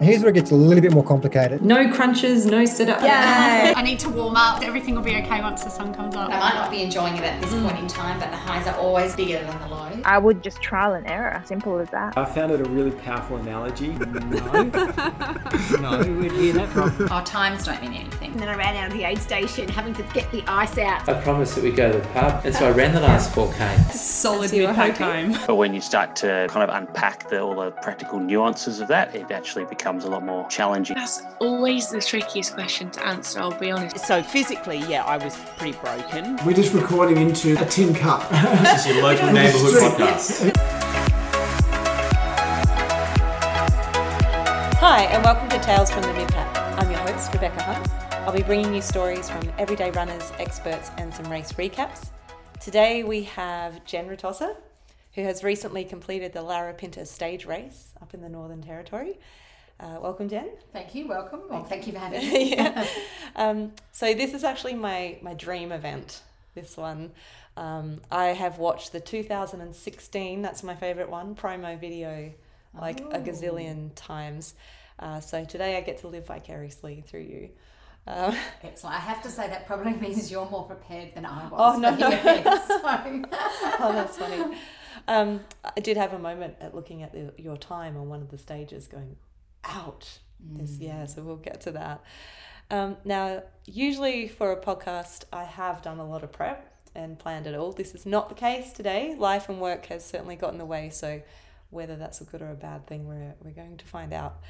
Here's where it gets a little bit more complicated. No crunches, no sit up. Yay! I need to warm up. Everything will be okay once the sun comes up. I might not be enjoying it at this point in time, but the highs are always bigger than the lows. I would just trial and error. Simple as that. I found it a really powerful analogy. No. no, we'd hear that from. Our times don't mean anything. And then I ran out of the aid station having to get the ice out. I promised that we'd go to the pub, and so I ran the last 4K. Solid mid-pack home. Eh? But when you start to kind of unpack the, all the practical nuances of that, it actually becomes a lot more challenging. That's always the trickiest question to answer, I'll be honest. So physically, yeah, I was pretty broken. We're just recording into a tin cup. this is your local neighbourhood podcast. Hi, and welcome to Tales from the Midpack. I'm your host, Rebecca Hunt. I'll be bringing you stories from everyday runners, experts, and some race recaps. Today we have Jen Ratossa, who has recently completed the Larapinta stage race up in the Northern Territory. Uh, welcome, Jen. Thank you. Welcome. Well, thank you for having me. yeah. Um, so this is actually my my dream event. This one, um, I have watched the 2016. That's my favorite one. Promo video, like Oh. a gazillion times. Uh, so today I get to live vicariously through you. Um, Excellent. I have to say that probably means you're more prepared than I was. Oh, no, no. event, so. oh, that's funny. Um, I did have a moment at looking at the, your time on one of the stages, going, "Ouch!" This, yeah. So we'll get to that. Um, now, usually for a podcast, I have done a lot of prep and planned it all. This is not the case today. Life and work has certainly got in the way. So, whether that's a good or a bad thing, we're we're going to find out.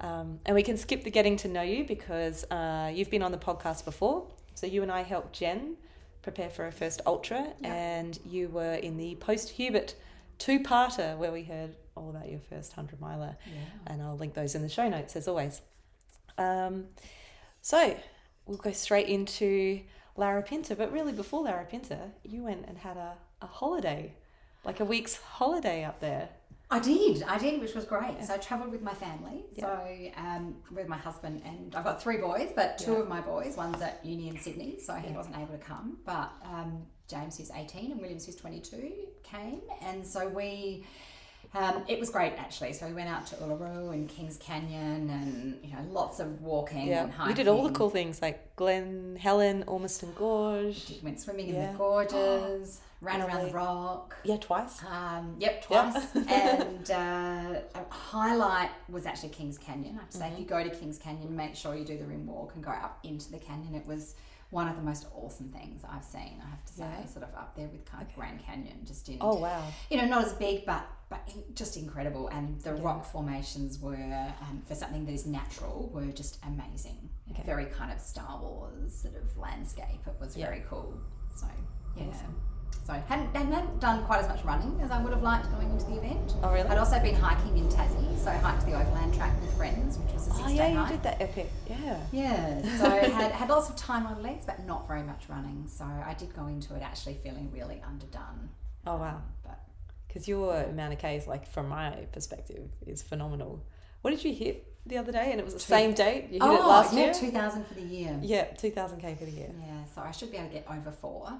Um, and we can skip the getting to know you because uh, you've been on the podcast before. So you and I helped Jen prepare for her first ultra, and you were in the post Hubert two parter where we heard all about your first 100 miler. And I'll link those in the show notes as always. Um, so we'll go straight into Larapinta, but really before Larapinta, you went and had a, a holiday, like a week's holiday up there. I did, I did, which was great. So I travelled with my family. So um, with my husband and I've got three boys, but two Yeah. of my boys, one's at uni in Sydney, so he wasn't able to come. But um, James, who's eighteen, and Williams, who's twenty-two, came, and so we. Um, it was great actually. So we went out to Uluru and Kings Canyon, and you know lots of walking Yeah, and hiking. we did all the cool things like Glen Helen, Ormiston Gorge. Went swimming in the gorges, ran around the rock. Yeah, twice. Um, yep, Yeah. twice. and uh, a highlight was actually Kings Canyon. I say, if you go to Kings Canyon, make sure you do the rim walk and go up into the canyon. It was one of the most awesome things I've seen. I have to say, Yeah. sort of up there with kind of Grand Canyon, just in. Oh wow! You know, not as big, but but just incredible. And the rock formations were, um, for something that is natural, were just amazing. Okay. Very kind of Star Wars sort of landscape. It was Yeah. very cool. So yeah. Awesome. So hadn't, hadn't done quite as much running as I would have liked going into the event. Oh, really? I'd also been hiking in Tassie, so I hiked the overland track with friends, which was a Oh six yeah, you hike. did that epic. Yeah. Yeah, so had had lots of time on legs, but not very much running. So I did go into it actually feeling really underdone. Oh wow. Um, but Because your amount of Ks, like from my perspective, is phenomenal. What did you hit the other day? And it was the same date. You hit it oh, last Oh, yeah, year. two thousand for the year. Yeah, two thousand K for the year. Yeah, so I should be able to get over four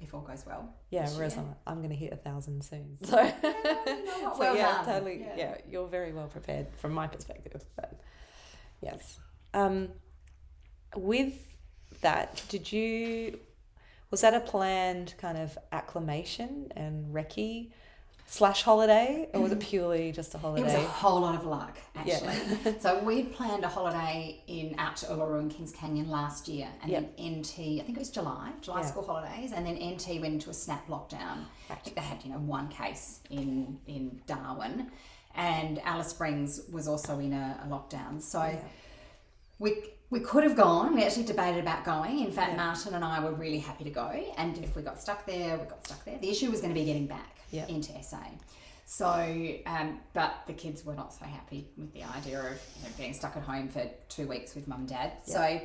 if all goes well. Yeah, whereas year. I'm, I'm going to hit a thousand soon. So, what, so well yeah, done. totally. Yeah. Yeah. you're very well prepared from my perspective. But yes, um, with that, did you was that a planned kind of acclimation and recce slash holiday, or was it mm-hmm. purely just a holiday? It was a whole lot of luck, Yeah. actually. so we'd planned a holiday in out to Uluru and Kings Canyon last year, and Yep. then NT, I think it was July, July Yeah. school holidays, and then NT went into a snap lockdown. I think they had you know one case in in Darwin, and Alice Springs was also in a, a lockdown. So we we could have gone. We actually debated about going. In fact, Martin and I were really happy to go. And if we got stuck there, we got stuck there. The issue was going to be getting back Yeah. into SA. So, um, but the kids were not so happy with the idea of you know, being stuck at home for two weeks with mum and dad. So,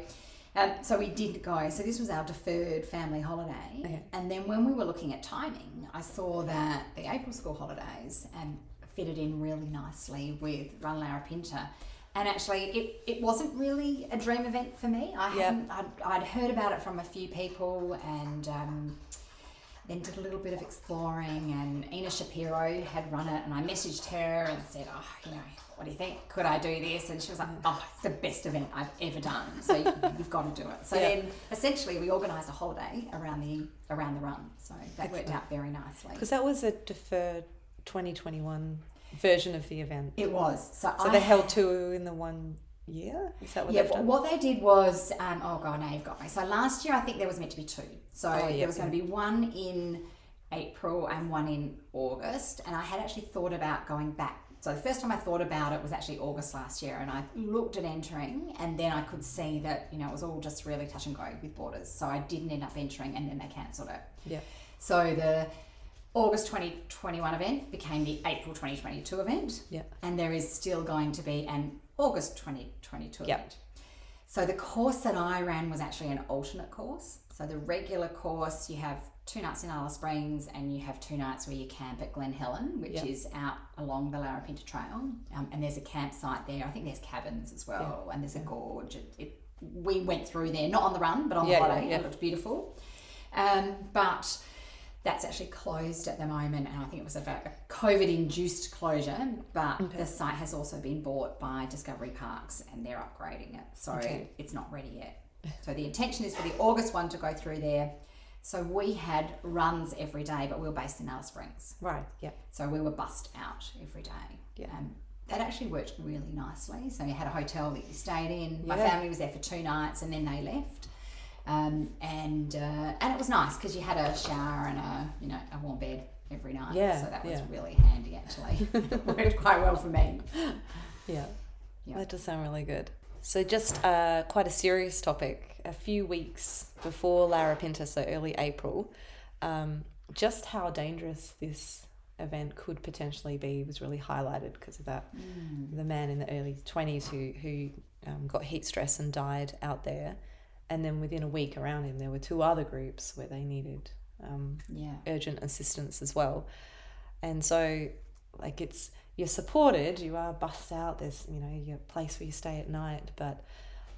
um, so we did go. So this was our deferred family holiday. Okay. And then when we were looking at timing, I saw that the April school holidays um, fitted in really nicely with Run Larapinta. And actually, it, it wasn't really a dream event for me. I Yeah. hadn't, I'd, I'd heard about it from a few people and um, then did a little bit of exploring, and Ina Shapiro had run it, and I messaged her and said, "Oh, you know, what do you think? Could I do this?" And she was like, "Oh, it's the best event I've ever done, so you- you've got to do it." So Yeah. then, essentially, we organised a holiday around the around the run, so that worked out very nicely. Because that was a deferred 2021 version of the event. It was. So, So I they held two in the one year? Is that what yeah, they've what they did was, um, oh god, now you've got me. So last year, I think there was meant to be two. So Oh, yeah, there was going to be one in April and one in August, and I had actually thought about going back. So the first time I thought about it was actually August last year, and I looked at entering, and then I could see that you know it was all just really touch and go with borders. So I didn't end up entering, and then they cancelled it. Yeah. So the August 2021 event became the April 2022 event. Yeah. And there is still going to be an August 2022 Yep. So the course that I ran was actually an alternate course. So the regular course, you have two nights in Alice Springs and you have two nights where you camp at Glen Helen, which Yep. is out along the Larapinta Trail. Um, and there's a campsite there. I think there's cabins as well, and there's a gorge. It, it, we went through there, not on the run, but on Yeah, the holiday. yeah. It looked beautiful. Um, but that's actually closed at the moment, and I think it was a, COVID-induced closure. But Okay. the site has also been bought by Discovery Parks, and they're upgrading it, so Okay. it's not ready yet. So the intention is for the August one to go through there. So we had runs every day, but we were based in Alice Springs, Right, yeah. so we were bussed out every day. Yeah. Um, that actually worked really nicely. So you had a hotel that you stayed in. Yeah. My family was there for two nights, and then they left. Um, and uh, and it was nice because you had a shower and a you know a warm bed every night. Yeah, so that was yeah. really handy actually. it worked quite well for me. Yeah. Yeah. That does sound really good. So, just uh, quite a serious topic. A few weeks before Larapinta, so early April, um, just how dangerous this event could potentially be was really highlighted because of that. The man in the early 20s who, who um, got heat stress and died out there. And then within a week around him, there were two other groups where they needed um, Yeah. urgent assistance as well. And so, like, it's you're supported, you are bussed out. There's you know your place where you stay at night, but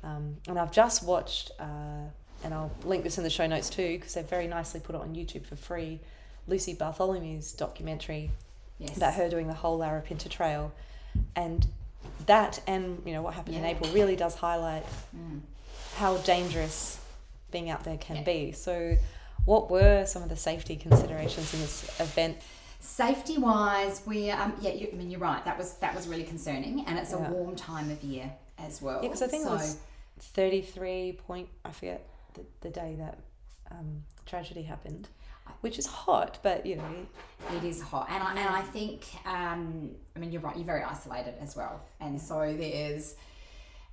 um, and I've just watched, uh, and I'll link this in the show notes too because they've very nicely put it on YouTube for free. Lucy Bartholomew's documentary Yes. about her doing the whole Larapinta Trail, and that and you know what happened in April really does highlight Mm. How dangerous being out there can Yeah. be. So, what were some of the safety considerations in this event? Safety wise, we um, yeah, you, I mean you're right. That was that was really concerning, and it's Yeah. a warm time of year as well. Yeah, because I think so, it was 33 point, I forget the, the day that um, tragedy happened, which is hot, but you know, It is hot, and I, and I think um, I mean you're right. You're very isolated as well, and so there's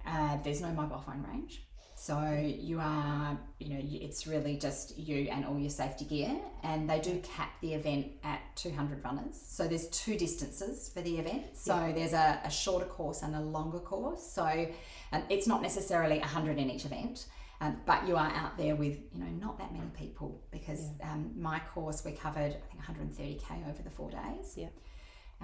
uh, there's no mobile phone range. So you are, you know, it's really just you and all your safety gear, and they do cap the event at 200 runners. So there's two distances for the event. So Yeah. there's a, a shorter course and a longer course. So um, it's not necessarily 100 in each event. Um, but you are out there with you know not that many people because um, my course we covered I think 130k over the four days. Yeah.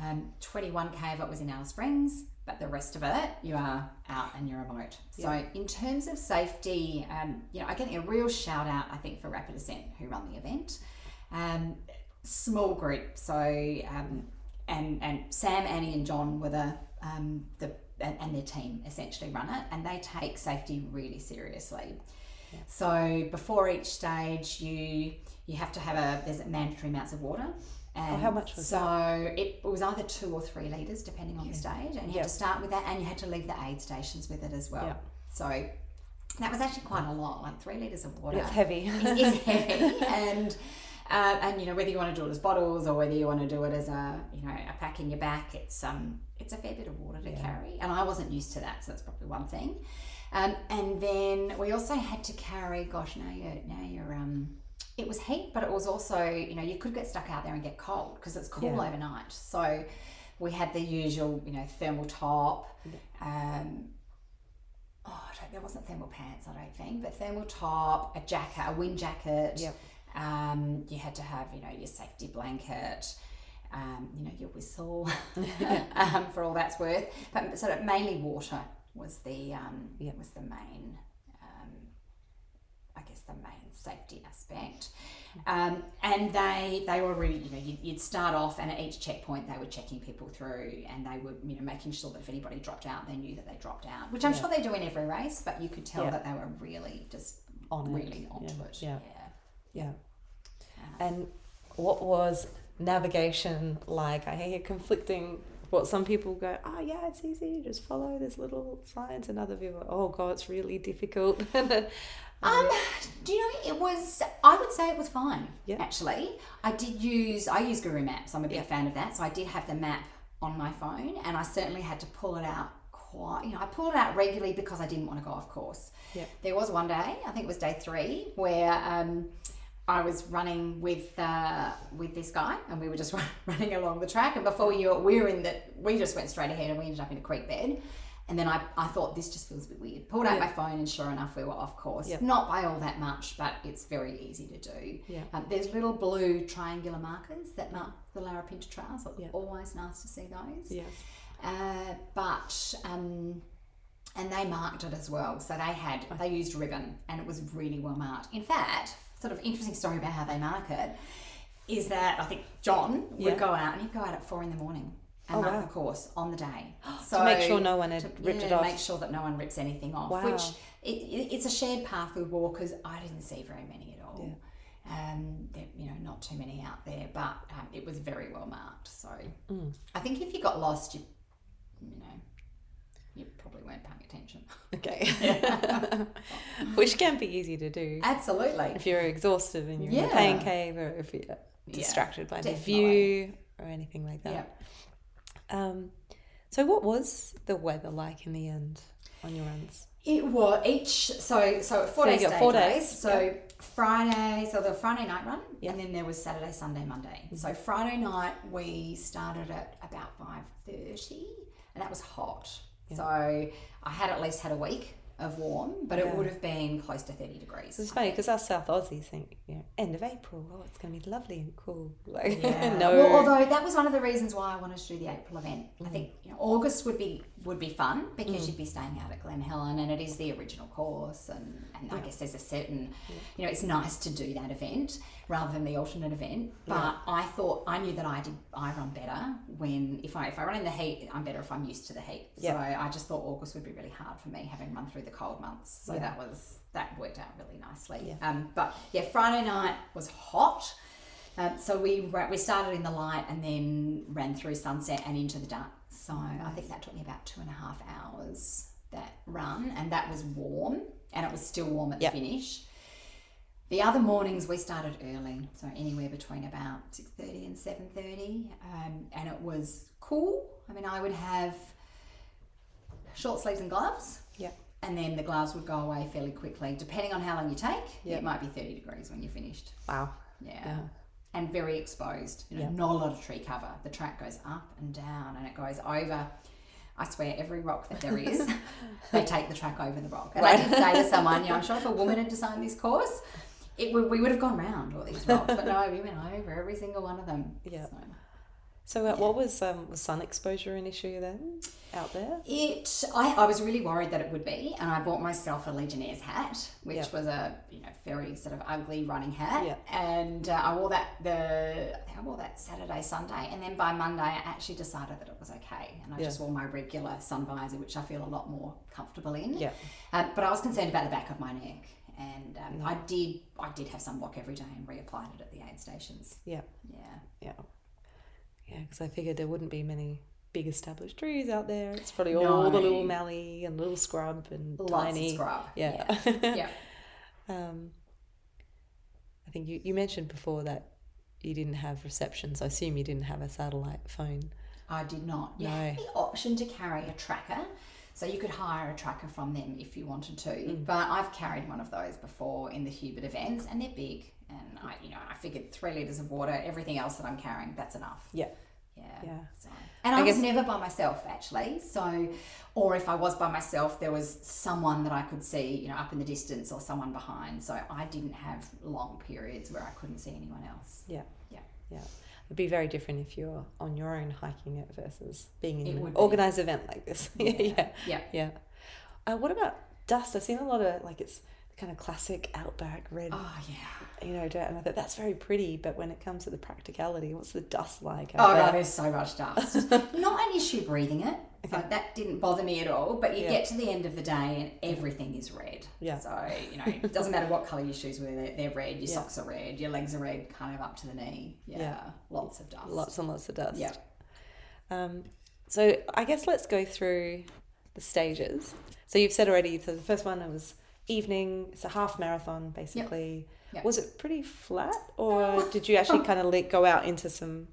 Um, 21k of it was in Alice Springs, but the rest of it you are out and you're remote. So in terms of safety, um, you know, I get a real shout out I think for Rapid Ascent who run the event. Um, small group, so um, and and Sam, Annie, and John were the um, the and, and their team essentially run it, and they take safety really seriously. So before each stage, you you have to have a there's mandatory amounts of water. And Oh, how much was it? so it was either two or three liters depending on the stage, and you Yeah. had to start with that, and you had to leave the aid stations with it as well. Yeah. So that was actually quite a lot, like three liters of water. It's heavy. is, is heavy, and uh, and you know whether you want to do it as bottles or whether you want to do it as a you know a pack in your back, it's um it's a fair bit of water to Yeah. carry, and I wasn't used to that, so that's probably one thing. Um, and then we also had to carry. Gosh, now you're now you're um. It was heat, but it was also you know you could get stuck out there and get cold because it's cool Yeah. overnight. So we had the usual you know thermal top. Um, oh, I don't, there wasn't thermal pants, I don't think, but thermal top, a jacket, a wind jacket. Yep. Um, you had to have, you know, your safety blanket, um, you know, your whistle, um, for all that's worth. But sort of mainly water was the um, Yep. was the main, the main safety aspect. Um, and they they were really you know you'd, you'd start off and at each checkpoint they were checking people through and they were you know making sure that if anybody dropped out they knew that they dropped out which I'm Yeah. sure they do in every race but you could tell Yeah. that they were really just On it, really onto yeah, it yeah. Yeah. And what was navigation like? I hear conflicting. What some people go, oh yeah, it's easy. Just follow this little signs, and other people, oh god, it's really difficult. Um, do you know it was? I would say it was fine. Yeah. Actually, I did use I use Guru Maps. I'm a big fan of that. So I did have the map on my phone, and I certainly had to pull it out quite. You know, I pulled it out regularly because I didn't want to go off course. Yeah. There was one day, I think it was day three, where um, I was running with uh, with this guy, and we were just running along the track. And before we knew it, we were in the. We just went straight ahead, and we ended up in a creek bed. And then I, I thought this just feels a bit weird. Pulled out Yeah. my phone, and sure enough, we were off course. Yeah. Not by all that much, but it's very easy to do. Yeah. Um, there's little blue triangular markers that mark the Larapinta Trail, so always nice to see those. Yes. Uh, but um, and they marked it as well. So they had they used ribbon, and it was really well marked. In fact, sort of interesting story about how they mark it is that I think John would Yeah. go out and he'd go out at four in the morning and Oh, wow. the course on the day. To make sure no one had ripped it yeah, off. Make sure that no one rips anything off. Wow. Which it, it, it's a shared path with walkers. I didn't see very many at all. Um, there, you know, not too many out there, but um, it was very well marked. So Mm. I think if you got lost, you, you know, you probably weren't paying attention. Okay. Which can be easy to do. Absolutely. If you're exhausted and you're in a pain cave or if you're distracted by the view or anything like that. Um, so, what was the weather like in the end on your runs? It was each so so four So you days. got four days, race. So Friday, so the Friday night run, and then there was Saturday, Sunday, Monday. Mm-hmm. So Friday night we started at about five thirty, and that was hot. So I had at least had a week of warm, but Yeah. it would have been close to thirty degrees. It's funny because us South Aussies think, you know, end of April, oh, it's going to be lovely and cool. Like, Yeah. no. Well, although that was one of the reasons why I wanted to do the April event. Mm. I think you know, August would be would be fun because Mm. you'd be staying out at Glen Helen and it is the original course and, and I guess there's a certain you know it's nice to do that event rather than the alternate event. But Yeah. I thought I knew that I did I run better when if I if I run in the heat I'm better if I'm used to the heat. So I just thought August would be really hard for me having run through the cold months. So Yeah. that was that worked out really nicely. Yeah. Um, but yeah, Friday night was hot. Um, so we we started in the light and then ran through sunset and into the dark. So I think that took me about two and a half hours that run, and that was warm, and it was still warm at Yep. the finish. The other mornings we started early, so anywhere between about six thirty and seven thirty, um, and it was cool. I mean, I would have short sleeves and gloves. Yep. And then the gloves would go away fairly quickly, depending on how long you take. Yep. It might be thirty degrees when you're finished. Wow. Yeah. Yeah. And very exposed. You know, Yeah. not a lot of tree cover. The track goes up and down and it goes over. I swear, every rock that there is, they take the track over the rock. And I did say to someone, you know, I'm sure if a woman had designed this course, it would, we would have gone round all these rocks. But no, we went over every single one of them. Yeah. So. So, uh, what was um, was sun exposure an issue then out there? It, I, I was really worried that it would be, and I bought myself a Legionnaires hat, which Yep. was a you know very sort of ugly running hat, Yep. and uh, I wore that the I I wore that Saturday Sunday, and then by Monday I actually decided that it was okay, and I Yeah. just wore my regular sun visor, which I feel a lot more comfortable in. Yeah. Um, but I was concerned about the back of my neck, and um, Yeah. I did I did have sunblock every day and reapplied it at the aid stations. Yeah. Yeah. Yeah. Yeah, because I figured there wouldn't be many big established trees out there. It's probably all the little mallee and little scrub and Lots tiny. scrub, Yeah. Yeah. um, I think you, you mentioned before that you didn't have reception, so I assume you didn't have a satellite phone. I did not. You No. had the option to carry a tracker. So you could hire a tracker from them if you wanted to. Mm. But I've carried one of those before in the Hubert events and they're big. And I you know, I figured three litres of water, everything else that I'm carrying, that's enough. Yeah. Yeah. Yeah. So, and I, I was never by myself actually. So, or if I was by myself, there was someone that I could see, you know, up in the distance or someone behind. So I didn't have long periods where I couldn't see anyone else. Yeah. Yeah. Yeah. It'd be very different if you're on your own hiking it versus being in an organized event like this. yeah. Yeah. Yeah. Uh, what about dust? I've seen a lot of like it's kind of classic outback red. Oh yeah. You know, dirt, and I thought that's very pretty, but when it comes to the practicality, what's the dust like? Oh god, there's so much dust. Not an issue breathing it. Like, that didn't bother me at all. But you Yeah. get to the end of the day and everything is red. Yeah. So you know, it doesn't matter what color your shoes were. They're, they're red. Your Yeah. socks are red. Your legs are red, kind of up to the knee. Yeah. Yeah. Lots of dust. Lots and lots of dust. Yeah. Um, so I guess let's go through the stages. So you've said already. So the first one was evening. It's a half marathon basically. Yep. Was it pretty flat, or uh, did you actually kind of le- go out into some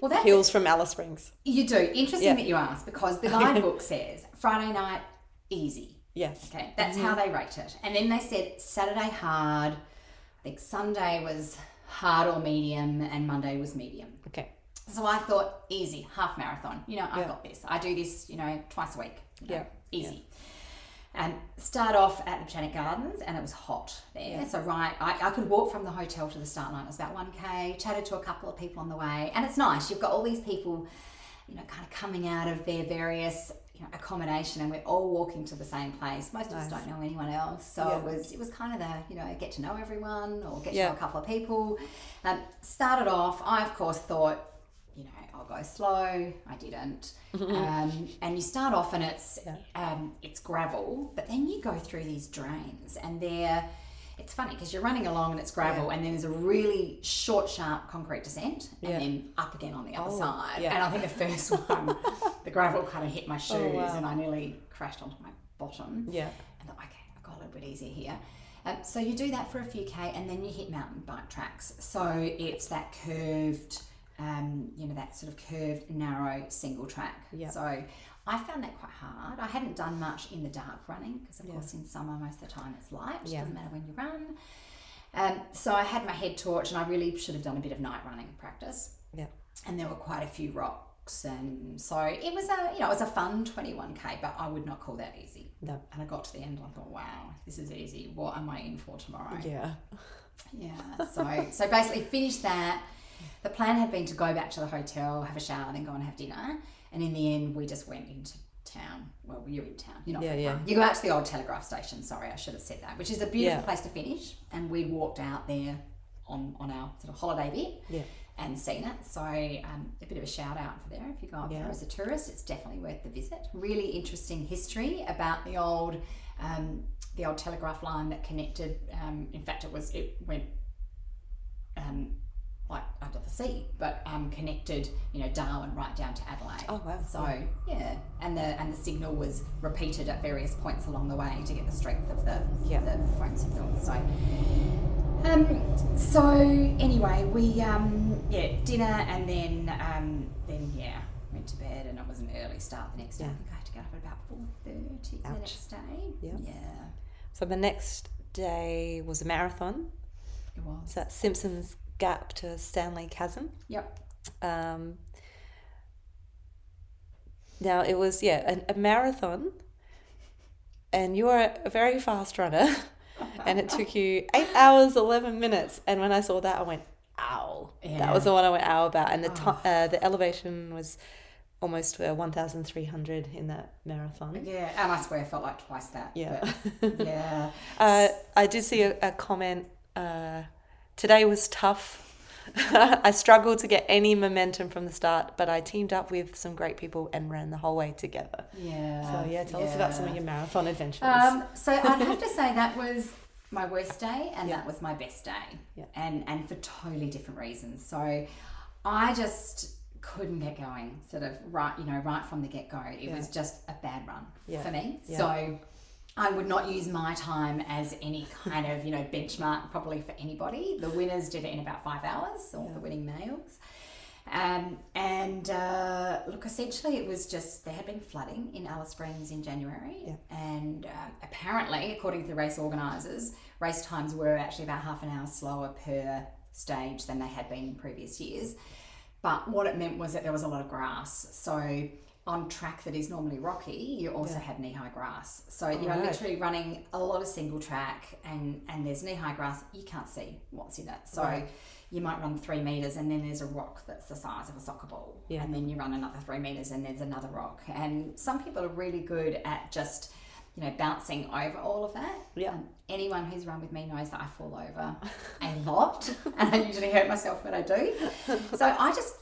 Well, that's hills from Alice Springs? You do. Interesting Yeah. that you ask because the guidebook says Friday night easy. Yes. Okay, that's how mm-hmm. they rate it. And then they said Saturday hard. I think Sunday was hard or medium, and Monday was medium. Okay. So I thought easy, half marathon. You know, I Yeah. got this. I do this, you know, twice a week. you know, Yeah. Easy. And start off at the Botanic Gardens, and it was hot there. Yeah. So right, I, I could walk from the hotel to the start line. It was about one k. Chatted to a couple of people on the way, and it's nice. You've got all these people, you know, kind of coming out of their various you know, accommodation, and we're all walking to the same place. Most of us don't know anyone else, so Yeah. it was it was kind of the you know get to know everyone or get to know a couple of people. Um, started off, I of course thought, you know, go slow. I didn't. um, and you start off and it's um, it's gravel, but then you go through these drains and they're it's funny because you're running along and it's gravel and then there's a really short, sharp concrete descent and Yeah. then up again on the other Oh, side. yeah. And I think the first one, the gravel kind of hit my shoes Oh, wow. and I nearly crashed onto my bottom. Yeah. And thought, okay, I've got a little bit easier here. Um, so you do that for a few k, and then you hit mountain bike tracks. So it's that curved, um, you know, that sort of curved, narrow single track. Yeah. So I found that quite hard. I hadn't done much in the dark running because, of Yeah. course, in summer most of the time it's light. Yeah. Doesn't matter when you run. Um, so I had my head torch, and I really should have done a bit of night running practice Yeah. and there were quite a few rocks and so it was a you know it was a fun 21k but i would not call that easy No. and i got to the end and i thought wow this is easy what am i in for tomorrow Yeah. yeah so so basically finished that the plan had been to go back to the hotel have a shower then go and have dinner and in the end we just went into town well you're in town you're not Yeah, yeah. you go out to the old telegraph station sorry i should have said that which is a beautiful Yeah. place to finish and we walked out there on on our sort of holiday bit Yeah. and seen it. So um, a bit of a shout out for there. If you go up Yeah. there as a tourist, it's definitely worth the visit. Really interesting history about the old um, the old telegraph line that connected. Um, in fact, it was it went um, under the sea, but um, connected you know Darwin right down to Adelaide. Oh, wow. So yeah, and the and the signal was repeated at various points along the way to get the strength of the Yeah. the phone signal. So. Um, so anyway, we um, yeah dinner and then um, then yeah went to bed and it was an early start the next day. Yeah. I think I had to get up at about four thirty the next day. Yeah. yeah, So the next day was a marathon. it was. It's at Simpsons Gap to Standley Chasm. Yep. Um, now it was yeah a, a marathon, and you are a very fast runner, and it took you eight hours eleven minutes. And when I saw that, I went, "Ow!" That was the one I went ow about. And the Oh. ti uh, the elevation was almost uh, one thousand three hundred in that marathon. Yeah, and I swear I felt like twice that. Yeah. but, yeah. Uh, I did see a, a comment. Uh, Today was tough. I struggled to get any momentum from the start, but I teamed up with some great people and ran the whole way together. Yeah. So yeah, tell us about some of your marathon adventures. Um, so I'd have to say that was my worst day and that was my best day. Yeah. And and for totally different reasons. So I just couldn't get going, sort of right, you know, right from the get go. It Yeah. was just a bad run Yeah. for me. Yeah. So I would not use my time as any kind of, you know, benchmark probably for anybody. The winners did it in about five hours, or the winning males. Um, and uh, look, essentially, it was just there had been flooding in Alice Springs in January, and um, apparently, according to the race organisers, race times were actually about half an hour slower per stage than they had been in previous years. But what it meant was that there was a lot of grass. So on track that is normally rocky, you also Yeah. had knee high grass. So Oh, you are right. literally running a lot of single track, and and there's knee high grass. You can't see what's in it. So Right. you might run three meters, and then there's a rock that's the size of a soccer ball, Yeah. and then you run another three meters, and there's another rock. And some people are really good at just you know, bouncing over all of that. Yeah. Um, anyone who's run with me knows that I fall over a lot, and I usually hurt myself when I do. So I just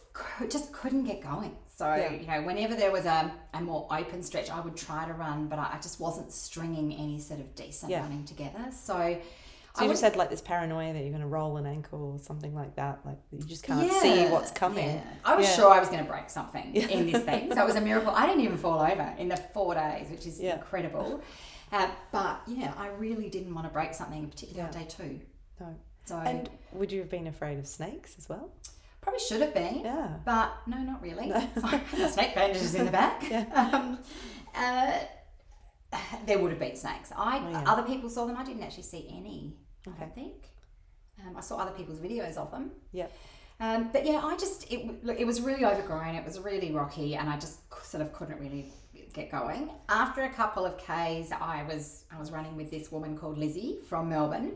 just couldn't get going. So Yeah. you know, whenever there was a, a more open stretch, I would try to run, but I, I just wasn't stringing any sort of decent Yeah. running together. So. So I you just had like this paranoia that you're going to roll an ankle or something like that. Like you just can't Yeah, see what's coming. yeah. I was Yeah. sure I was going to break something in this thing. So it was a miracle. I didn't even fall over in the four days, which is incredible. Uh, but yeah, I really didn't want to break something, particularly on day two. No. So And would you have been afraid of snakes as well? Probably should have been. Yeah. But no, not really. No. Snake bandages in the back. Um, uh, there would have been snakes. I Oh, yeah. other people saw them. I didn't actually see any. I don't think. Um, I saw other people's videos of them. Yeah. Um, but yeah, I just it look, it was really overgrown. It was really rocky, and I just sort of couldn't really get going. After a couple of k's, I was I was running with this woman called Lizzie from Melbourne,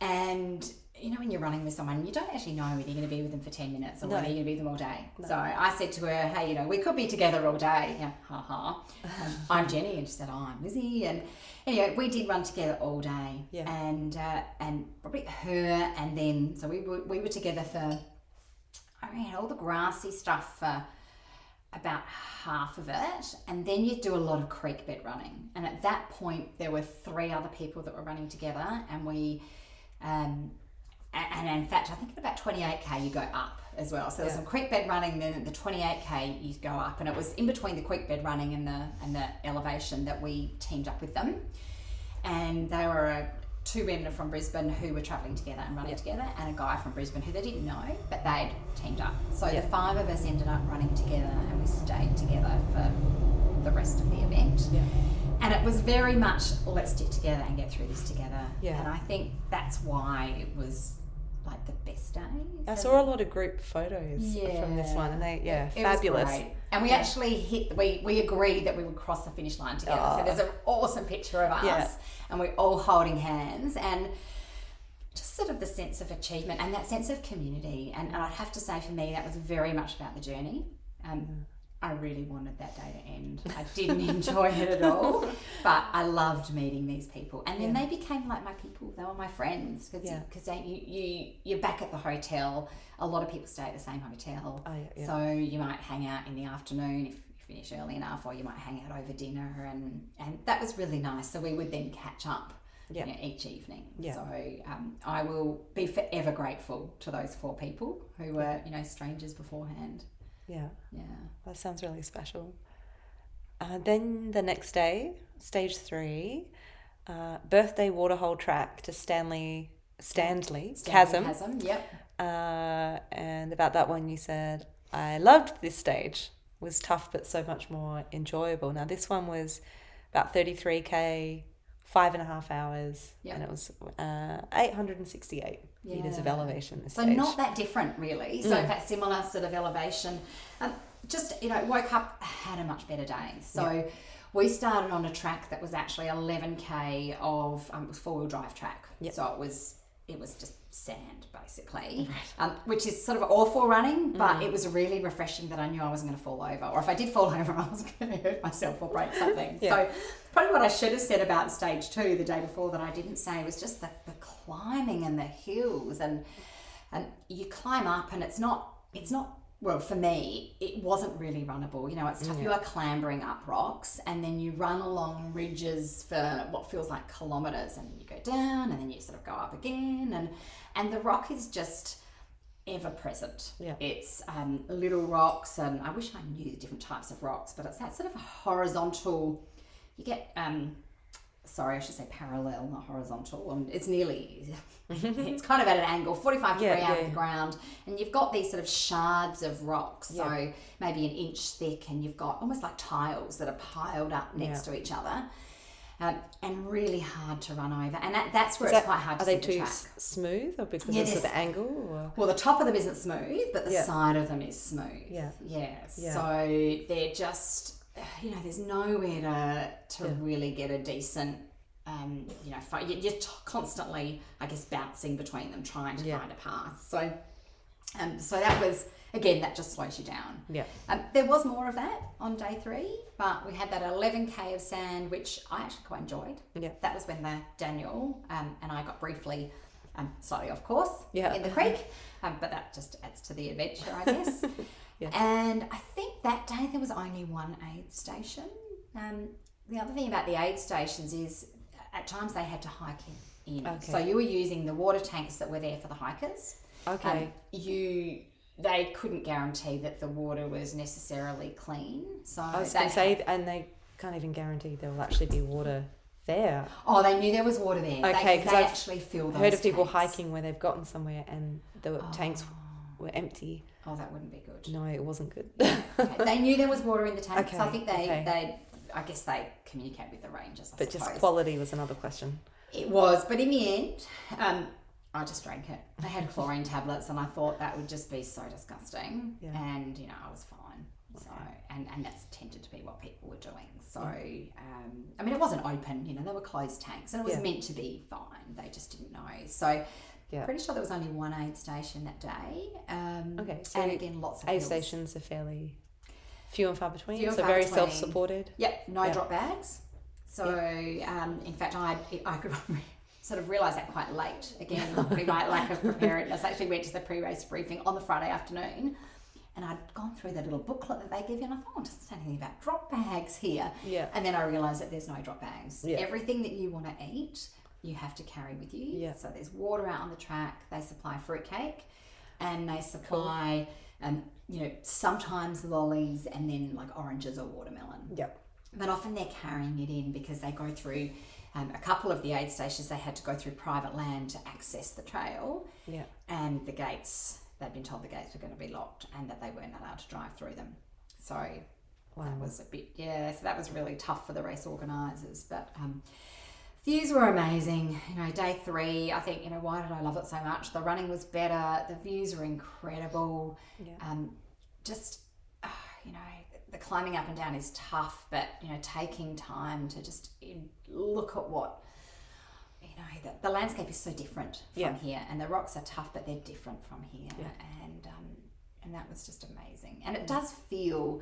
and you know when you're running with someone, you don't actually know whether you're going to be with them for ten minutes or No. whether you're going to be with them all day. No. So I said to her, "Hey, you know, we could be together all day." Yeah, ha ha. Um, I'm Jenny, and she said, "Oh, I'm Lizzie." And anyway, we did run together all day, Yeah. and uh, and probably her, and then so we were we were together for I ran all the grassy stuff for about half of it, and then you do a lot of creek bed running. And at that point, there were three other people that were running together, and we, um, a- and in fact, I think at about twenty eight k you go up as well. So there's Yeah. some creek bed running, then at the twenty eight k you go up, and it was in between the creek bed running and the and the elevation that we teamed up with them, and they were. Uh, Two women from Brisbane who were travelling together and running together, and a guy from Brisbane who they didn't know, but they'd teamed up. So Yeah. the five of us ended up running together, and we stayed together for the rest of the event. Yeah. And it was very much let's stick together and get through this together. Yeah. And I think that's why it was the best day. I saw a lot of group photos from this one, and they yeah, It was fabulous. great. And we Yeah. actually hit. We we agreed that we would cross the finish line together. Oh. So there's an awesome picture of us, Yeah. and we're all holding hands, and just sort of the sense of achievement and that sense of community. And, and I'd have to say, for me, that was very much about the journey. Um, I really wanted that day to end. I didn't enjoy it at all, but I loved meeting these people, and then Yeah. they became like my people. They were my friends because Yeah. you, you you're back at the hotel. A lot of people stay at the same hotel, Oh, yeah. so you might hang out in the afternoon if you finish early enough, or you might hang out over dinner, and and that was really nice. So we would then catch up. Yeah. you know, each evening. Yeah. So um, I will be forever grateful to those four people who were, you know, strangers beforehand. Yeah. Yeah. That sounds really special. Uh, then the next day, stage three, uh, birthday waterhole track to Standley Standley, Standley Chasm. Chasm, yep. Uh, and about that one, you said, I loved this stage. It was tough, but so much more enjoyable. Now, this one was about 33k, five and a half hours, Yep. and it was uh, 868 meters of elevation. So stage. not that different, really. So Mm. in fact, similar sort of elevation. Um, just you know, woke up had a much better day. So Yeah. we started on a track that was actually 11k of um, four wheel drive track. Yep. So it was it was just sand basically, um, which is sort of awful running, but Mm. it was really refreshing that I knew I wasn't going to fall over, or if I did fall over, I was going to hurt myself or break something. Yeah. So probably what I should have said about stage two the day before that I didn't say was just the, the climbing and the hills and and you climb up and it's not it's not well for me it wasn't really runnable. You know it's tough. You are clambering up rocks and then you run along ridges for what feels like kilometers and you go down and then you sort of go up again and and the rock is just ever present. Yeah. it's um, little rocks and i wish i knew the different types of rocks but it's that sort of horizontal you get um sorry i should say parallel not horizontal and it's nearly it's kind of at an angle 45 Yeah, degree out yeah, of the ground and you've got these sort of shards of rocks Yeah. so maybe an inch thick and you've got almost like tiles that are piled up next Yeah. to each other um, and really hard to run over and that, that's where Is it's that- quite hard to Are they see the too s- smooth or because Yeah, of the angle? Or? well, the top of them isn't smooth, but the Yeah. side of them is smooth. Yeah. Yes. Yeah. So they're just, you know, there's nowhere to to Yeah. really get a decent, um, you know, fi- you- you're t- constantly, I guess, bouncing between them, trying to Yeah. find a path. So Um, so that was again that just slows you down. Yeah. Um, there was more of that on day three, but we had that 11k of sand, which I actually quite enjoyed. Yeah. That was when the Daniel um, and I got briefly, um, slightly off course Yeah. in the creek, um, but that just adds to the adventure, I guess. Yeah. And I think that day there was only one aid station. Um, the other thing about the aid stations is at times they had to hike in. in. Okay. So you were using the water tanks that were there for the hikers. Okay. Um, you they couldn't guarantee that the water was necessarily clean. So I was going to say, and they can't even guarantee there will actually be water there. Oh, they knew there was water there. Okay, because I've actually heard of people hiking where they've gotten somewhere and the tanks were empty. Oh, that wouldn't be good. No, it wasn't good. Okay, They knew there was water in the tanks. I think they, okay. they, I guess they communicate with the rangers. I but just quality was another question. It was, but in the end, um, I just drank it. I had chlorine tablets, and I thought that would just be so disgusting. Yeah. And you know, I was fine. So, and and that's tended to be what people were doing. So, um, I mean, it wasn't open. You know, they were closed tanks, and it was Yeah. meant to be fine. They just didn't know. So. Yeah. Pretty sure there was only one aid station that day. Um, Okay, so and again, lots of aid hills. stations are fairly few and far between, Few so far very between. self-supported. Yep, no Yeah. drop bags. So, um, in fact, I I could sort of realise that quite late. Again, probably my lack of preparedness. I actually went to the pre-race briefing on the Friday afternoon, and I'd gone through that little booklet that they give you, and I thought, oh, it doesn't say anything about drop bags here. Yeah. And then I realised that there's no drop bags. Yeah. Everything that you want to eat, you have to carry with you. Yeah. So there's water out on the track. They supply fruitcake, and they supply, um, you know, sometimes lollies, and then like oranges or watermelon Yep. but often they're carrying it in because they go through um, a couple of the aid stations they had to go through private land to access the trail Yeah. and the gates they'd been told the gates were going to be locked and that they weren't allowed to drive through them so Wow. that was a bit yeah so that was really tough for the race organisers but um, views were amazing you know day three i think you know why did i love it so much the running was better the views were incredible Yeah. um, just uh, you know the climbing up and down is tough but you know taking time to just look at what you know the, the landscape is so different from Yeah. here and the rocks are tough but they're different from here Yeah. and um, and that was just amazing and it does feel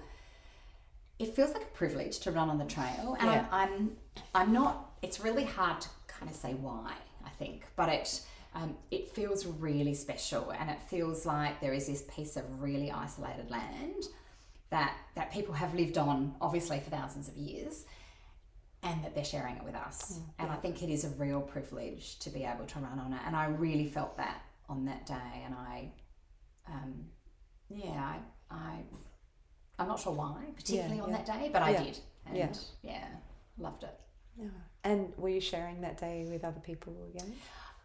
it feels like a privilege to run on the trail and Yeah. I'm, I'm i'm not it's really hard to kind of say why i think but it um, it feels really special and it feels like there is this piece of really isolated land that that people have lived on obviously for thousands of years and that they're sharing it with us and i think it is a real privilege to be able to run on it and i really felt that on that day and i um, yeah i i i'm not sure why particularly on yeah. that day but i did and Yeah. yeah loved it Yeah. And were you sharing that day with other people again?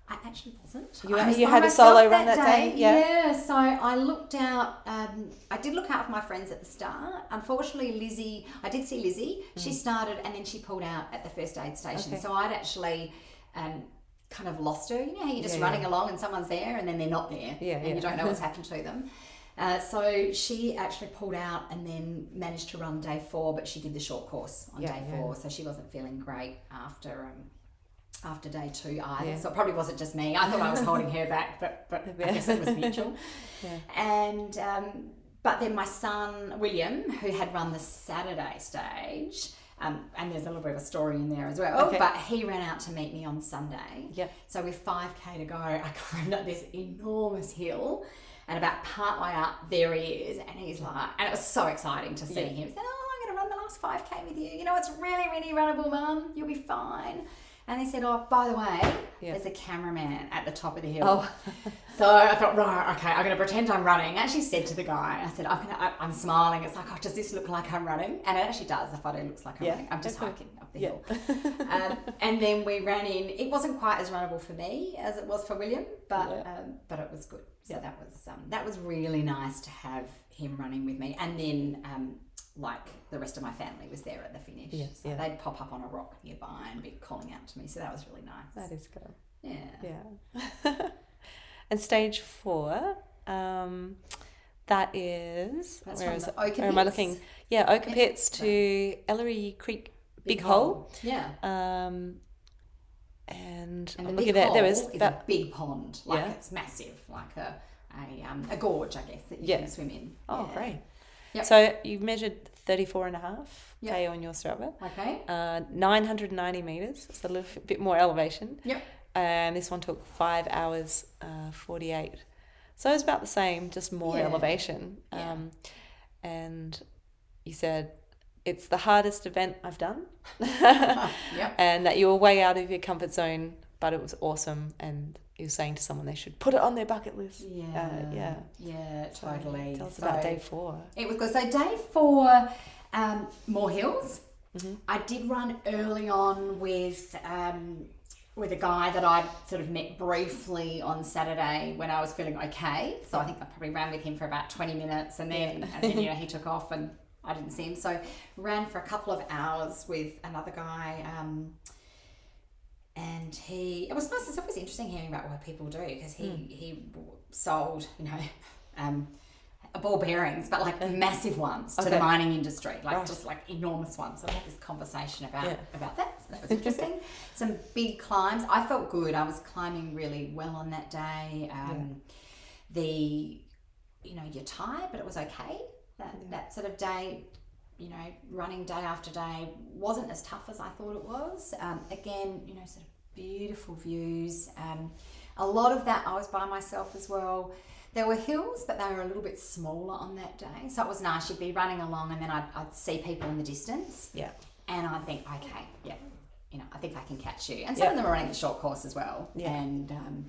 I actually wasn't. You- was you had a solo run that day? Yeah. Yeah. So I looked out. Um, I did look out for my friends at the start. Unfortunately, Lizzie. I did see Lizzie. She started and then she pulled out at the first aid station. Mm. Okay. So I'd actually. Um, kind of lost her you know how you're just Yeah, running yeah. along and someone's there and then they're not there Yeah, and you don't know what's happened to them uh, so she actually pulled out and then managed to run day four but she did the short course on Yeah, day yeah. four so she wasn't feeling great after um, after day two either. Yeah. So it probably wasn't just me. I thought I was holding her back, but but I guess it was mutual. Yeah. And um, but then my son William, who had run the Saturday stage. Um, and there's a little bit of a story in there as well. Okay. But he ran out to meet me on Sunday. Yep. So with 5k to go, I climbed up this enormous hill, and about part way up, there he is, and he's like, and it was so exciting to see Yeah. him. He said, "Oh, I'm going to run the last 5k with you. You know, it's really, really runnable, Mum. You'll be fine." And he said, "Oh, by the way, Yeah. there's a cameraman at the top of the hill." Oh. So I thought, right, okay, I'm going to pretend I'm running. I actually said to the guy, I said, I'm, gonna, I, I'm smiling. It's like, oh, does this look like I'm running? And it actually does. The photo looks like I'm Yeah, running. I'm just okay. hiking up the Yeah. hill. um, and then we ran in. It wasn't quite as runnable for me as it was for William, but um, but it was good. So Yeah. that was um, that was really nice to have him running with me. And then um, like the rest of my family was there at the finish. Yeah, so yeah. they'd pop up on a rock nearby and be calling out to me. So that was really nice. That is good. yeah. Yeah. and stage four, um, that is That's where is it? Ochre Where am I looking? Yeah, Ochre Yeah. Pits to Ellery Creek Big, Hole. Yeah. Um, and, And the looking at that. There is, is about a big pond. Like Yeah. it's massive, like a a, um, a gorge, I guess, that you Yeah. can swim in. Oh, Yeah. great. Yep. So you measured 34 and a half Yep. K on your Strava. Okay. Uh, 990 meters, so a little bit more elevation. Yep. And this one took five hours, uh, 48. So it's about the same, just more Yeah. elevation. Yeah. Um, and you said it's the hardest event I've done. Yep. And that you were way out of your comfort zone, but it was awesome. And he was saying to someone they should put it on their bucket list. Yeah. Uh, yeah. Yeah, So totally. Tell us So about day four. It was good. So day four, um, more hills. Mm-hmm. I did run early on with um, with a guy that I sort of met briefly on Saturday when I was feeling okay. So I think I probably ran with him for about twenty minutes, and then and then you know he took off and I didn't see him. So ran for a couple of hours with another guy. Um, and he it was nice it's always interesting hearing about what people do because he Mm. he sold you know um ball bearings but like massive ones to the mining industry like Right. just like enormous ones. So we had this conversation about Yeah. about that so that was interesting. some big climbs i felt good i was climbing really well on that day um the you know you're tired but it was okay that that sort of day you know running day after day wasn't as tough as i thought it was. Um, again you know sort of beautiful views. Um, a lot of that i was by myself as well. There were hills but they were a little bit smaller on that day. So it was nice. You'd be running along and then i'd, I'd see people in the distance. Yeah. and i'd think okay yeah you know i think i can catch you. And some Yeah. of them are running the short course as well. Yeah. and um,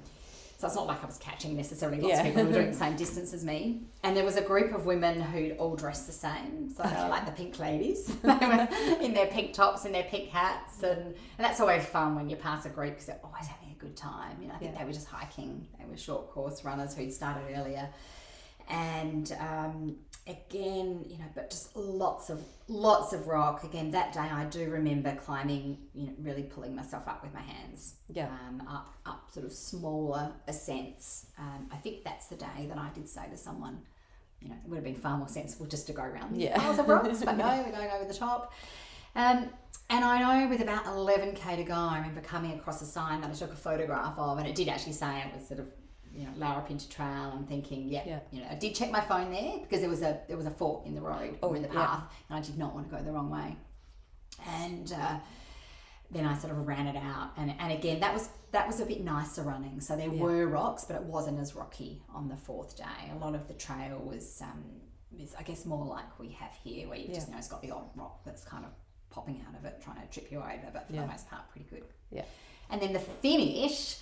so it's not like I was catching necessarily lots Yeah. of people who were doing the same distance as me. And there was a group of women who'd all dressed the same. So they were like the pink ladies. they were in their pink tops and their pink hats. And, and that's always fun when you pass a group because they're always having a good time. You know, I think Yeah. they were just hiking. They were short course runners who'd started earlier. And um, again, you know, but just lots of lots of rock. Again, that day I do remember climbing, you know, really pulling myself up with my hands Yeah. um, up up sort of smaller ascents. Um, I think that's the day that I did say to someone, you know, it would have been far more sensible just to go around these Yeah. piles of rocks, but no, we're going over the top. Um, and I know with about 11k to go, I remember coming across a sign that I took a photograph of, and it did actually say it was sort of, you know, Larapinta Trail. I'm thinking, yeah, Yeah. you know, I did check my phone there because there was a there was a fork in the road or in the Oh, yeah. path, and I did not want to go the wrong way. And uh, then I sort of ran it out, and, and again that was that was a bit nicer running. So there Yeah. were rocks, but it wasn't as rocky on the fourth day. A lot of the trail was, um, was I guess, more like we have here, where you just know it's got the odd rock that's kind of popping out of it, trying to trip you over. But for the most part, pretty good. Yeah. And then the finish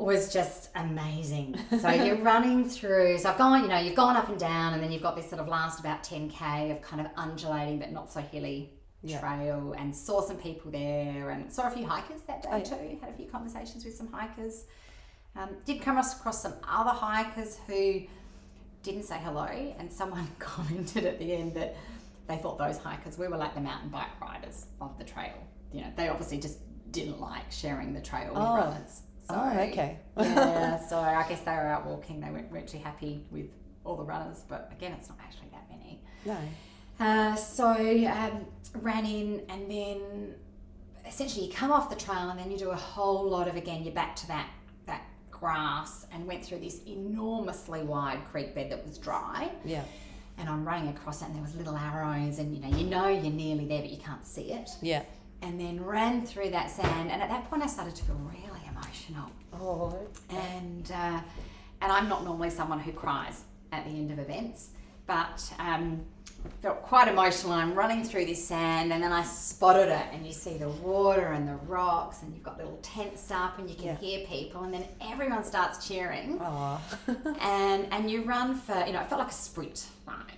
was just amazing. So you're running through. So I've gone, you know, you've gone up and down, and then you've got this sort of last about 10k of kind of undulating but not so hilly Yeah. trail, and saw some people there, and saw a few hikers that day Oh, yeah. too. Had a few conversations with some hikers. Um, did come across some other hikers who didn't say hello, and someone commented at the end that they thought those hikers we were like the mountain bike riders of the trail. You know, they obviously just didn't like sharing the trail with Oh. runners. Oh, okay. yeah, so I guess they were out walking. They weren't, weren't too happy with all the runners, but again, it's not actually that many. No. Uh, so um, ran in and then essentially you come off the trail and then you do a whole lot of again you're back to that that grass and went through this enormously wide creek bed that was dry Yeah. and I'm running across it and there was little arrows and you know you know you're nearly there but you can't see it Yeah. and then ran through that sand and at that point I started to feel really emotional Oh. and uh, and I'm not normally someone who cries at the end of events, but um, felt quite emotional. I'm running through this sand, and then I spotted it, and you see the water and the rocks, and you've got little tents up, and you can Yeah. hear people, and then everyone starts cheering, Aw. and and you run for you know it felt like a sprint.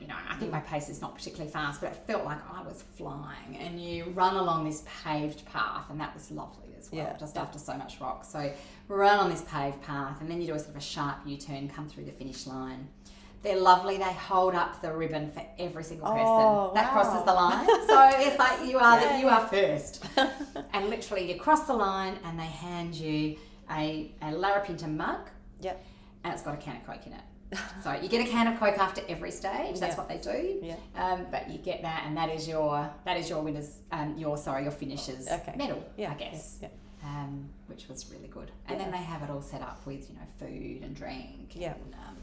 You know, I think my pace is not particularly fast, but it felt like I was flying. And you run along this paved path, and that was lovely as well. Yeah, Just after so much rock, so we run on this paved path, and then you do a sort of a sharp U-turn, come through the finish line. They're lovely. They hold up the ribbon for every single oh, person Oh, that crosses the line. So it's like you are Yeah, you are first, and literally you cross the line, and they hand you a a Larapinta mug Yep. and it's got a can of Coke in it. So you get a can of Coke after every stage. That's Yeah. what they do. Yeah. Um, but you get that, and that is your that is your winners. Um, your sorry, your finishers Okay. medal. Yeah, I guess. yeah, um, which was really good. And then they have it all set up with you know food and drink. Yeah. And, um,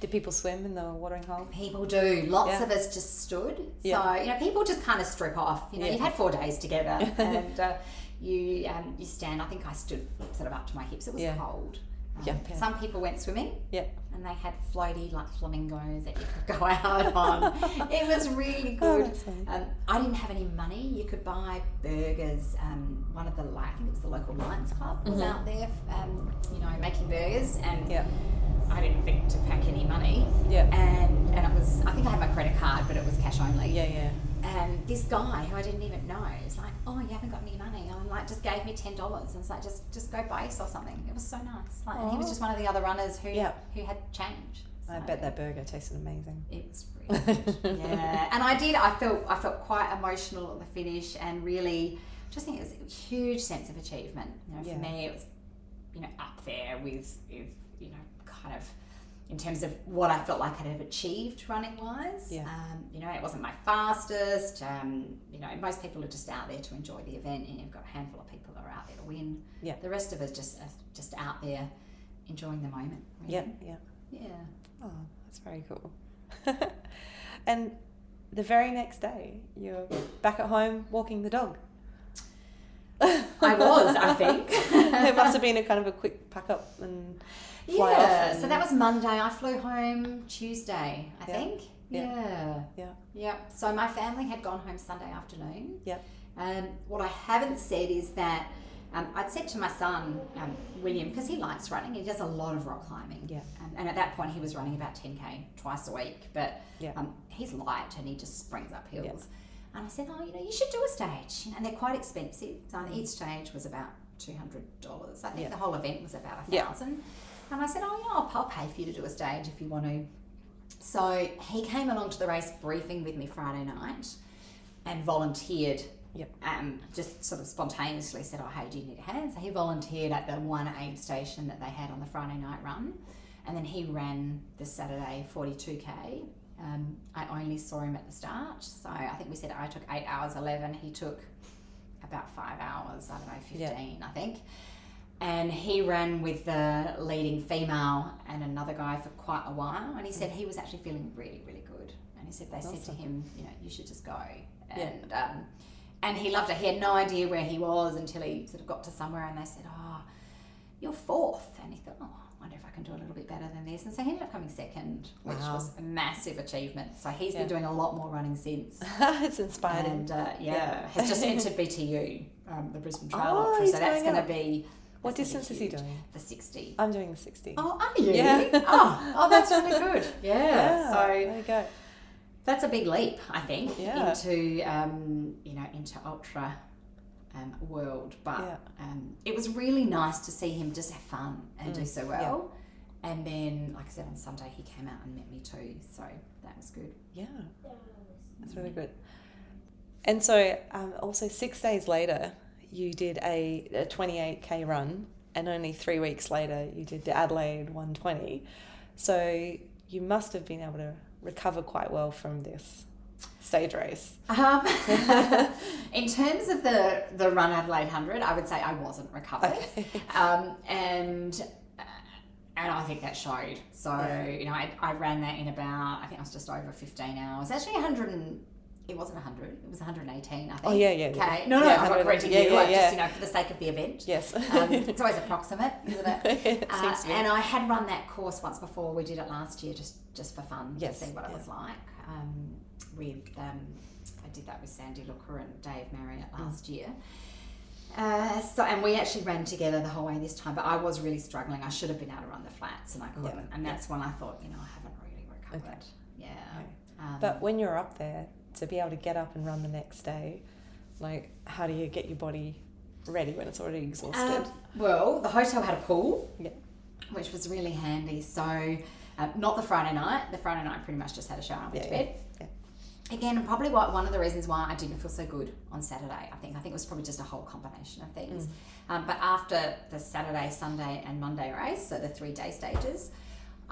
Did people swim in the watering hole? People do. Lots Yeah. of us just stood. Yeah. So you know, people just kind of strip off. You know, Yeah. you've had four days together, and uh, you um, you stand. I think I stood sort of up to my hips. It was cold. Um, yeah. Some people went swimming. Yeah. And they had floaty like flamingos that you could go out on. it was really Oh, good. funny. um, I didn't have any money. You could buy burgers. Um, one of the I think it was the local Lions Club was Mhm. out there, um, you know, making burgers, and Yeah. I didn't think to pack any money. Yeah. And and it was I think I had my credit card, but it was cash only. Yeah, yeah. And this guy who I didn't even know was like, "Oh, you haven't got any money?" And I'm like, just gave me ten dollars, and it's like, just just go buy yourself something. It was so nice. Like, and he was just one of the other runners who Yeah. who had change. I bet that burger tasted amazing. It was really good. yeah, and I did. I felt I felt quite emotional at the finish, and really just think it was a huge sense of achievement. You know, for Yeah. me, it was you know up there with, with you know kind of in terms of what I felt like I'd have achieved running wise. Yeah. Um, you know, it wasn't my fastest. Um, you know, most people are just out there to enjoy the event, and you've got a handful of people that are out there to win. Yeah. The rest of us just are just out there enjoying the moment. Really. Yeah, yeah. Yeah. Oh, that's very cool. and the very next day, you're back at home walking the dog. I was, I think. there must have been a kind of a quick pack up and fly off. Yeah, so that was Monday. I flew home Tuesday, I Yeah. think. Yeah. Yeah. Yeah. Yeah. So my family had gone home Sunday afternoon. Yeah. Um, what I haven't said is that um, I'd said to my son, um, William, because he likes running, he does a lot of rock climbing. Yeah. Um, and at that point, he was running about 10K twice a week. But Yeah. um, he's light and he just springs up hills. And I said, oh, you know, you should do a stage. You know, and they're quite expensive. So each stage was about $200. I think Yeah. the whole event was about a Yeah. thousand. And I said, oh, I'll, I'll pay for you to do a stage if you want to. So he came along to the race briefing with me Friday night and volunteered. Yep. Um, just sort of spontaneously said, "Oh, hey, do you need a hand?" So he volunteered at the one aid station that they had on the Friday night run, and then he ran the Saturday forty-two k. Um, I only saw him at the start, so I think we said I took eight hours eleven. He took about five hours. I don't know, fifteen, I think. And he ran with the leading female and another guy for quite a while. And he said he was actually feeling really, really good. And he said they said to him, you know, you should just go. Yeah. Um, and he loved it. He had no idea where he was until he sort of got to somewhere and they said, oh, you're fourth. And he thought, oh, I wonder if I can do a little bit better than this. And so he ended up coming second, which Wow. was a massive achievement. So he's Yeah. been doing a lot more running since. it's inspired him. And uh, yeah, Yeah. has just entered BTU, um, the Brisbane Trail Oh, Ultra. So that's going going to be. What that's distance is he doing? The 60. I'm doing the 60. Oh, are you? Yeah. oh, oh, that's really good. Yeah. Yeah, So there you go. That's a big leap, I think, Yeah. into um, you know into ultra um, world. But Yeah. um, it was really nice to see him just have fun and do Mm, so well. And then, like I said, on Sunday he came out and met me too, so that was good. Yeah. That's really good. And so, um, also six days later, you did a, a 28k run, and only three weeks later, you did the Adelaide 120. So, you must have been able to recover quite well from this stage race. Um, in terms of the the Run Adelaide Hundred, I would say I wasn't recovered, um, and uh, and I think that showed. So Yeah. you know, I, I ran that in about I think I was just over fifteen hours. Actually, hundred and it wasn't hundred; it was one hundred and eighteen. I think. Oh, yeah, yeah, yeah. Okay, no, no, Yeah, I'm not 100 correcting yeah, you. yeah, like, yeah. Just you know, for the sake of the event. Yes. um, it's always approximate, isn't it? It Uh, and I had run that course once before. We did it last year, just just for fun Yes, to see what yeah. it was like. Um, with um, I did that with Sandy Looker and Dave Marriott Mm. last year. Uh, so and we actually ran together the whole way this time, but I was really struggling. I should have been able to run the flats, and I couldn't. Yeah, And yeah. that's when I thought, you know, I haven't really recovered. Yeah. Um, But when you're up there, to be able to get up and run the next day, like, how do you get your body ready when it's already exhausted? Um, well, the hotel had a pool, Yeah. which was really handy. So, um, not the Friday night. The Friday night, I pretty much just had a shower and went Yeah, to yeah, bed. Again, probably what, one of the reasons why I didn't feel so good on Saturday. I think I think it was probably just a whole combination of things. Um, but after the Saturday, Sunday, and Monday race, so the three day stages,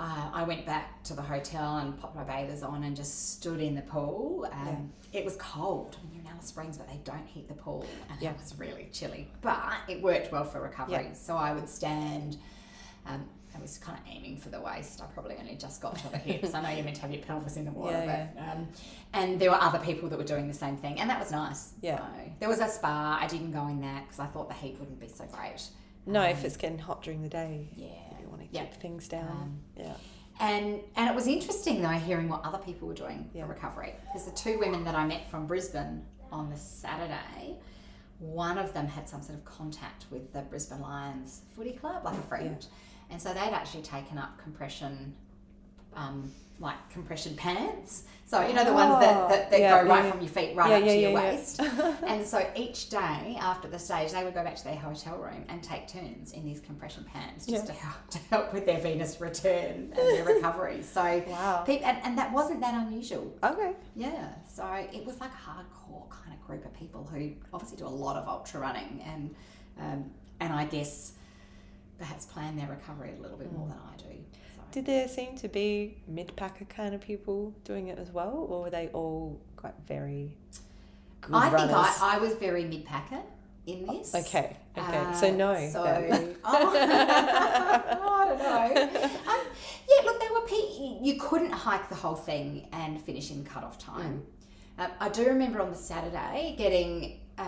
uh, I went back to the hotel and popped my bathers on and just stood in the pool. Um, It was cold I mean, you're in Alice Springs, but they don't heat the pool, and Yeah. it was really chilly. But it worked well for recovery. Yeah. So I would stand. Um, I was kind of aiming for the waist. I probably only just got to the hips. I know you're meant to have your pelvis in the water, Yeah, but um, and there were other people that were doing the same thing, and that was nice. Yeah. So, there was a spa. I didn't go in that because I thought the heat wouldn't be so great. No, Um, if it's getting hot during the day, yeah, want to keep Yeah. things down. Um, yeah. And and it was interesting though hearing what other people were doing Yeah. for recovery because the two women that I met from Brisbane on the Saturday, one of them had some sort of contact with the Brisbane Lions Footy Club, like a friend, and so they'd actually taken up compression. Um, like compression pants, so you know the ones that, that, that Oh, yeah, go right yeah, from your feet right Yeah, up to your waist. and so each day after the stage, they would go back to their hotel room and take turns in these compression pants just to help to help with their venous return and their recovery. So Wow. peop and, and that wasn't that unusual. Okay. Yeah. So it was like a hardcore kind of group of people who obviously do a lot of ultra running and um, and I guess perhaps plan their recovery a little bit more than I do. Did there seem to be mid packer kind of people doing it as well, or were they all quite very good I runners? think I, I was very mid packer in this. Okay, okay. Uh, so no. So oh, I don't know. Um, yeah, look, there were pe- you couldn't hike the whole thing and finish in cut-off time. Um, I do remember on the Saturday getting. Uh,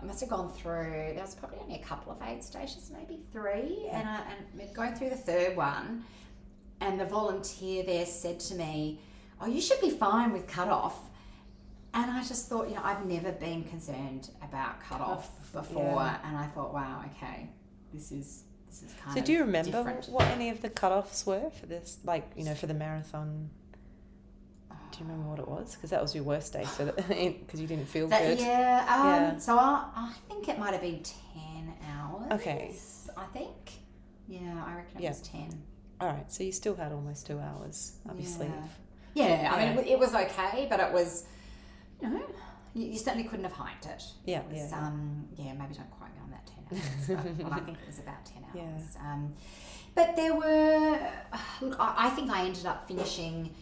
I must have gone through. There was probably only a couple of aid stations, maybe three, and I, and going through the third one, and the volunteer there said to me, "Oh, you should be fine with cut-off." And I just thought, you know, I've never been concerned about cut off before, Yeah. and I thought, wow, okay, this is this is kind So of So do you remember different. what any of the cutoffs were for this? Like you know, for the marathon. Do you remember what it was? Because that was your worst day, so because you didn't feel That- good. yeah, um, Yeah. So I, I think it might have been ten hours. Okay. I think. Yeah, I reckon it Yeah. was ten. All right, so you still had almost two hours up your Yeah. sleeve. Yeah, I mean, it, it was okay, but it was, you know, you, you certainly couldn't have hiked it. Yeah, It was, yeah, yeah. Um, yeah, maybe don't quote me on that 10 hours, but well, I think it was about 10 Yeah. hours. Um, but there were, look, I, I think I ended up finishing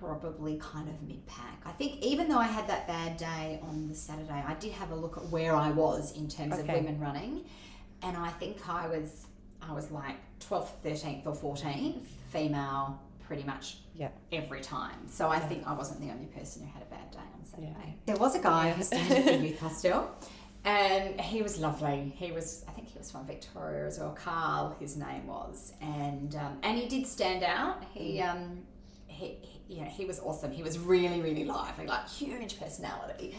probably kind of mid pack. I think even though I had that bad day on the Saturday, I did have a look at where I was in terms of women running, and I think I was I was like 12th, 13th, or 14th female pretty much Yeah. every time. So I think I wasn't the only person who had a bad day on Saturday. Yeah. There was a guy Yeah. who stayed at the youth hostel. And he was lovely. He was, I think he was from Victoria as well. Carl, his name was, and um, and he did stand out. He, Mm. um, he, he, you know, he was awesome. He was really, really lively, like huge personality,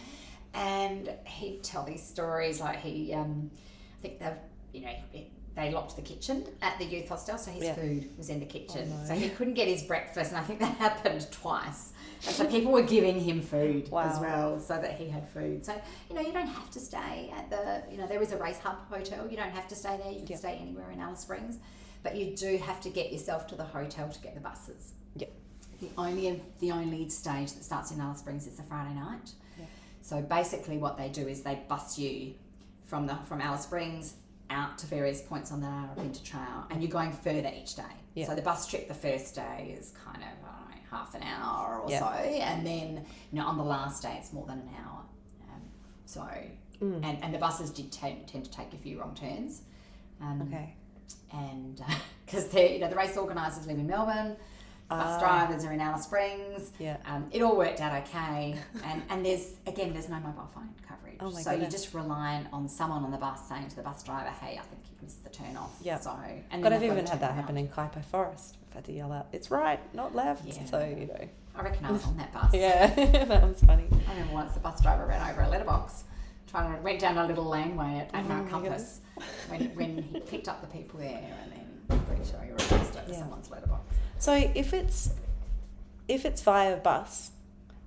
and he'd tell these stories. Like he, um, I think they've, you know, he- they locked the kitchen at the youth hostel, so his Yeah. food was in the kitchen. Oh, no. So he couldn't get his breakfast, and I think that happened twice. And so people were giving him food as well, so that he had food. So you know, you don't have to stay at the, you know, there is a race hub hotel. You don't have to stay there. You can Yep. stay anywhere in Alice Springs, but you do have to get yourself to the hotel to get the buses. Yep. The only the only stage that starts in Alice Springs is the Friday night. Yep. So basically, what they do is they bus you from the from Alice Springs out to various points on the Pinter Trail, and you're going further each day. Yeah. So the bus trip the first day is kind of I don't know, half an hour or Yeah. so, and then you know on the last day it's more than an hour. Um, so Mm. and and the buses did tend, tend to take a few wrong turns. Um, Okay. and because they you know the race organisers live in Melbourne, bus Ah. drivers are in Alice Springs. Yeah. Um, it all worked out okay, and and there's again there's no mobile phone coverage, Oh my so you're just relying on someone on the bus saying to the bus driver, "Hey, I think you've missed the turn off." Yeah. So and But I've even had that around. happen in Kuitpo Forest. I've had to yell out, "It's right, not left." Yeah. So you know. I reckon I was on that bus. Yeah, that was funny. I remember once the bus driver ran over a letterbox, trying to went down a little laneway at, at Oh Mount Compass when, when he picked up the people there, and then pretty sure he reversed over Yeah. someone's letterbox. So if it's if it's via bus,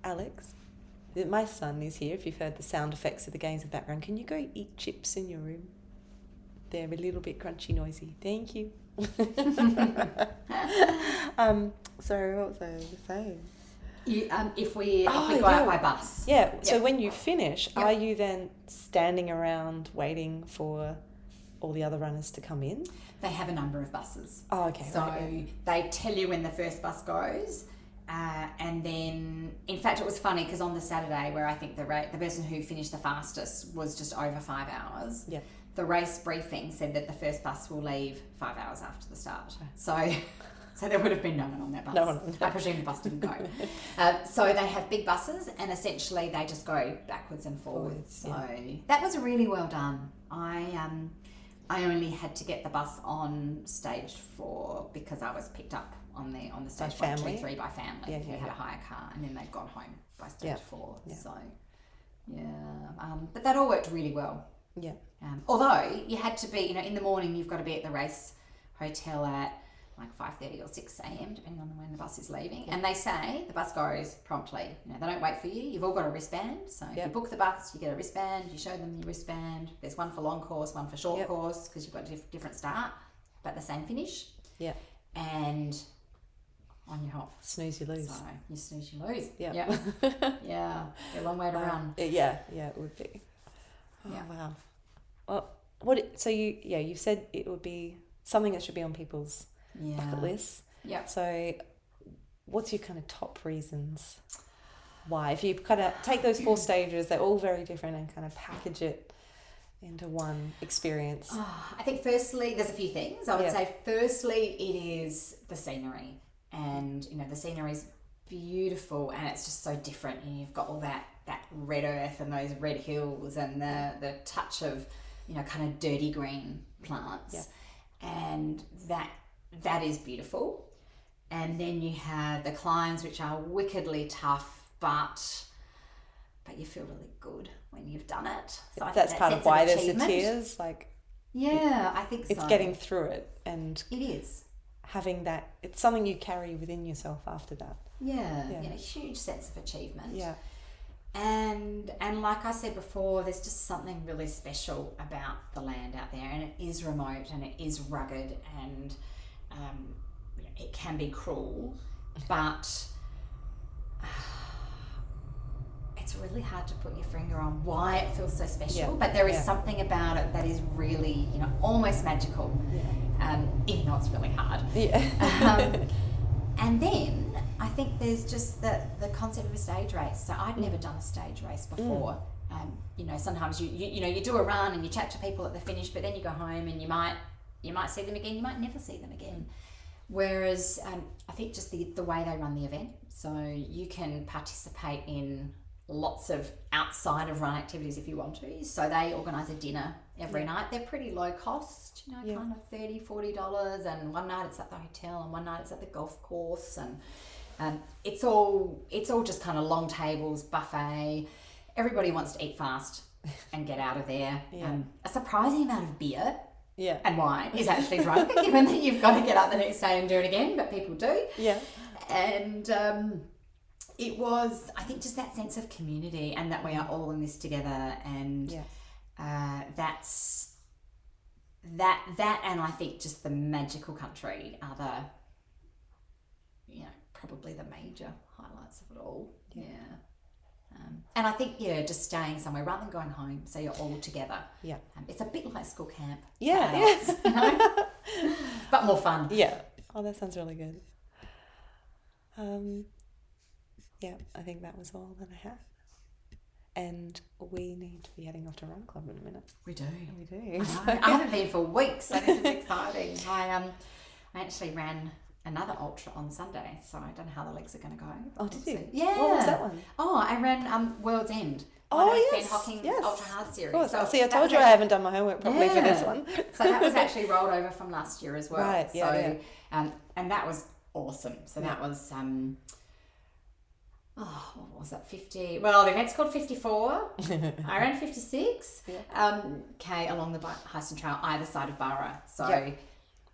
Alex, my son is here. If you've heard the sound effects of the games in the background, can you go eat chips in your room? They're a little bit crunchy, noisy. Thank you. um, sorry, what was I saying? You, um, if we if Oh, we go yeah. out by bus, Yeah. So when you finish, Yep. are you then standing around waiting for all the other runners to come in? They have a number of buses. Oh, okay. So right, they tell you when the first bus goes. Uh, and then, in fact, it was funny because on the Saturday, where I think the ra- the person who finished the fastest was just over five hours, Yeah. the race briefing said that the first bus will leave five hours after the start. So, so there would have been no one on that bus. No one I presume the bus didn't go. uh, so they have big buses, and essentially they just go backwards and forwards. Forwards, so that was really well done. I um, I only had to get the bus on stage four because I was picked up on the on the stage one, two, three by family Yeah, who yeah, had yeah. a hire car, and then they'd gone home by stage four. So yeah, um, but that all worked really well. Yeah. Um, although you had to be, you know, in the morning you've got to be at the race hotel at like five thirty or six a.m. depending on when the bus is leaving. And they say the bus goes promptly. You know, they don't wait for you. You've all got a wristband. So if Yep. you book the bus, you get a wristband. You show them your wristband. There's one for long course, one for short Yep. course because you've got a diff- different start, but the same finish. Yeah. And on your hop. Snooze, you lose. So you snooze, you lose. Yeah. Yeah. yeah. A long way to Uh, run. Yeah, yeah, it would be. Oh, Yeah. wow. Well, what? So you, yeah, you said it would be something that should be on people's Yeah. bucket list. Yeah. So, what's your kind of top reasons why? If you kind of take those four stages, they're all very different, and kind of package it into one experience. Oh, I think firstly, there's a few things. I would Yeah. say firstly, it is the scenery, and you know the scenery is beautiful, and it's just so different. And you've got all that that red earth and those red hills, and the the touch of you know kind of dirty green plants, and that that is beautiful. And then you have the climbs, which are wickedly tough, but but you feel really good when you've done it. So I think That's part of why there's the tears. Like, Yeah, I think so. it's getting through it, and It is. having that. It's something you carry within yourself after that. Yeah, Yeah. yeah, a huge sense of achievement. Yeah. And and like I said before, there's just something really special about the land out there, and it is remote and it is rugged, and um, it can be cruel, but it's really hard to put your finger on why it feels so special. Yeah, But there is yeah. something about it that is really, you know, almost magical, um, even though it's really hard. Yeah. um, and then I think there's just the, the concept of a stage race. So I'd never done a stage race before. Um, you know, sometimes you, you you know you do a run and you chat to people at the finish, but then you go home and you might you might see them again, you might never see them again. Whereas um, I think just the, the way they run the event, so you can participate in lots of outside of run activities if you want to. So they organise a dinner every Yeah. night. They're pretty low cost, you know, Yeah. kind of 30 $40. And one night it's at the hotel and one night it's at the golf course. And um, it's all it's all just kind of long tables, buffet. Everybody wants to eat fast and get out of there. Yeah. Um, a surprising amount of beer Yeah. and why is actually drunk, given that you've got to get up the next day and do it again, but people do. Yeah. And um, it was, I think, just that sense of community and that we are all in this together. And Yeah. uh, that's that, that, and I think just the magical country are the, you know, probably the major highlights of it all. Yeah. Um, and I think, yeah, just staying somewhere rather than going home, so you're all together. Yeah. Um, it's a bit like school camp. Yeah, adults, you know? but more fun. Yeah. Oh, that sounds really good. Um, yeah, I think that was all that I had. And we need to be heading off to Run Club in a minute. We do. We do. I. I haven't been for weeks, so this is exciting. I um, I actually ran another ultra on Sunday, so I don't know how the legs are going to go. Oh, did you? Yeah. What was that one? Oh, I ran um World's End. Oh, yes, Ben Hocking's yes. Ultra Hard series. Of course. So See, I told you I haven't done my homework properly for this one. so that was actually rolled over from last year as well. Right, yeah, so, yeah. Um, and that was awesome. So that was um. Oh, what was that? 50. Well, the event's called 54. I ran 56. Um, okay, along the Heysen Trail, either side of Burra. So Yep.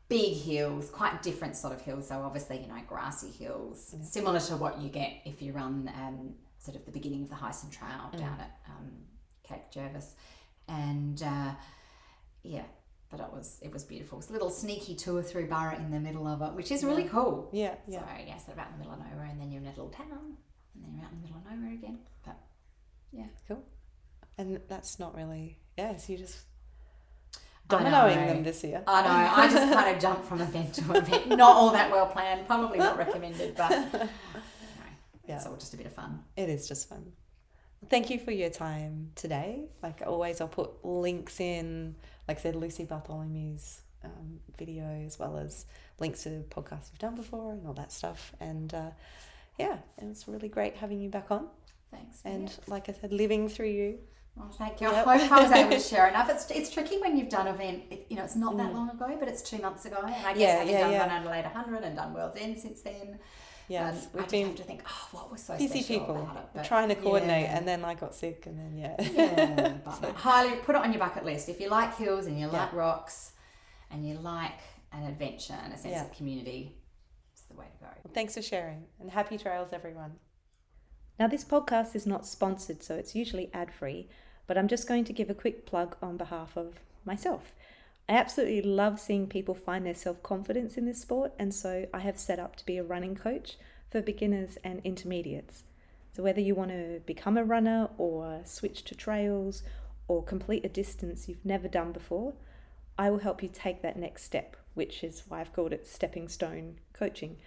Big hills, quite different sort of hills. So obviously, you know, grassy hills, similar to what you get if you run um, sort of the beginning of the Heysen Trail Mm. down at um, Cape Jervis. And uh, yeah, but it was it was beautiful. It's a little sneaky tour through Burra in the middle of it, which is really Yeah. cool. Yeah, So yeah. yeah, so about in the middle of nowhere, and then you're in a little town, and then you're out in the middle of nowhere again. But yeah, Cool. And that's not really, yes, you just, dominoing them this year. I know. I just kind of jumped from event to event. Not all that well planned. Probably not recommended, but you know, it's all just a bit of fun. It is just fun. Thank you for your time today. Like always, I'll put links in, like I said, Lucy Bartholomew's um, video, as well as links to podcasts we've done before and all that stuff. And uh, yeah, it was really great having you back on. Thanks. And yeah. like I said, living through you. Well, thank you. Yep. I hope I was able to share enough. It's, it's tricky when you've done event. It, you know, it's not that Mm. long ago, but it's two months ago, and I guess Yeah, having yeah, done yeah. Run Adelaide 100 and done World's End since then. Yes, um, we've I been have to think, oh, what was so busy special people about it? But trying to coordinate, yeah. and then I got sick, and then yeah. yeah, but So- highly put it on your bucket list. If you like hills and you Yeah. like rocks, and you like an adventure and a sense Yeah. of community, it's the way to go. Thanks for sharing, and happy trails, everyone. Now, this podcast is not sponsored, so it's usually ad free, but I'm just going to give a quick plug on behalf of myself. I absolutely love seeing people find their self confidence in this sport, and so I have set up to be a running coach for beginners and intermediates. So, whether you want to become a runner or switch to trails or complete a distance you've never done before, I will help you take that next step, which is why I've called it stepping stone coaching.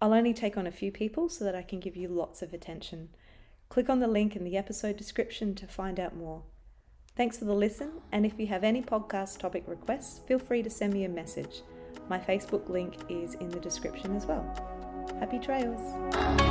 I'll only take on a few people so that I can give you lots of attention. Click on the link in the episode description to find out more. Thanks for the listen, and if you have any podcast topic requests, feel free to send me a message. My Facebook link is in the description as well. Happy trails!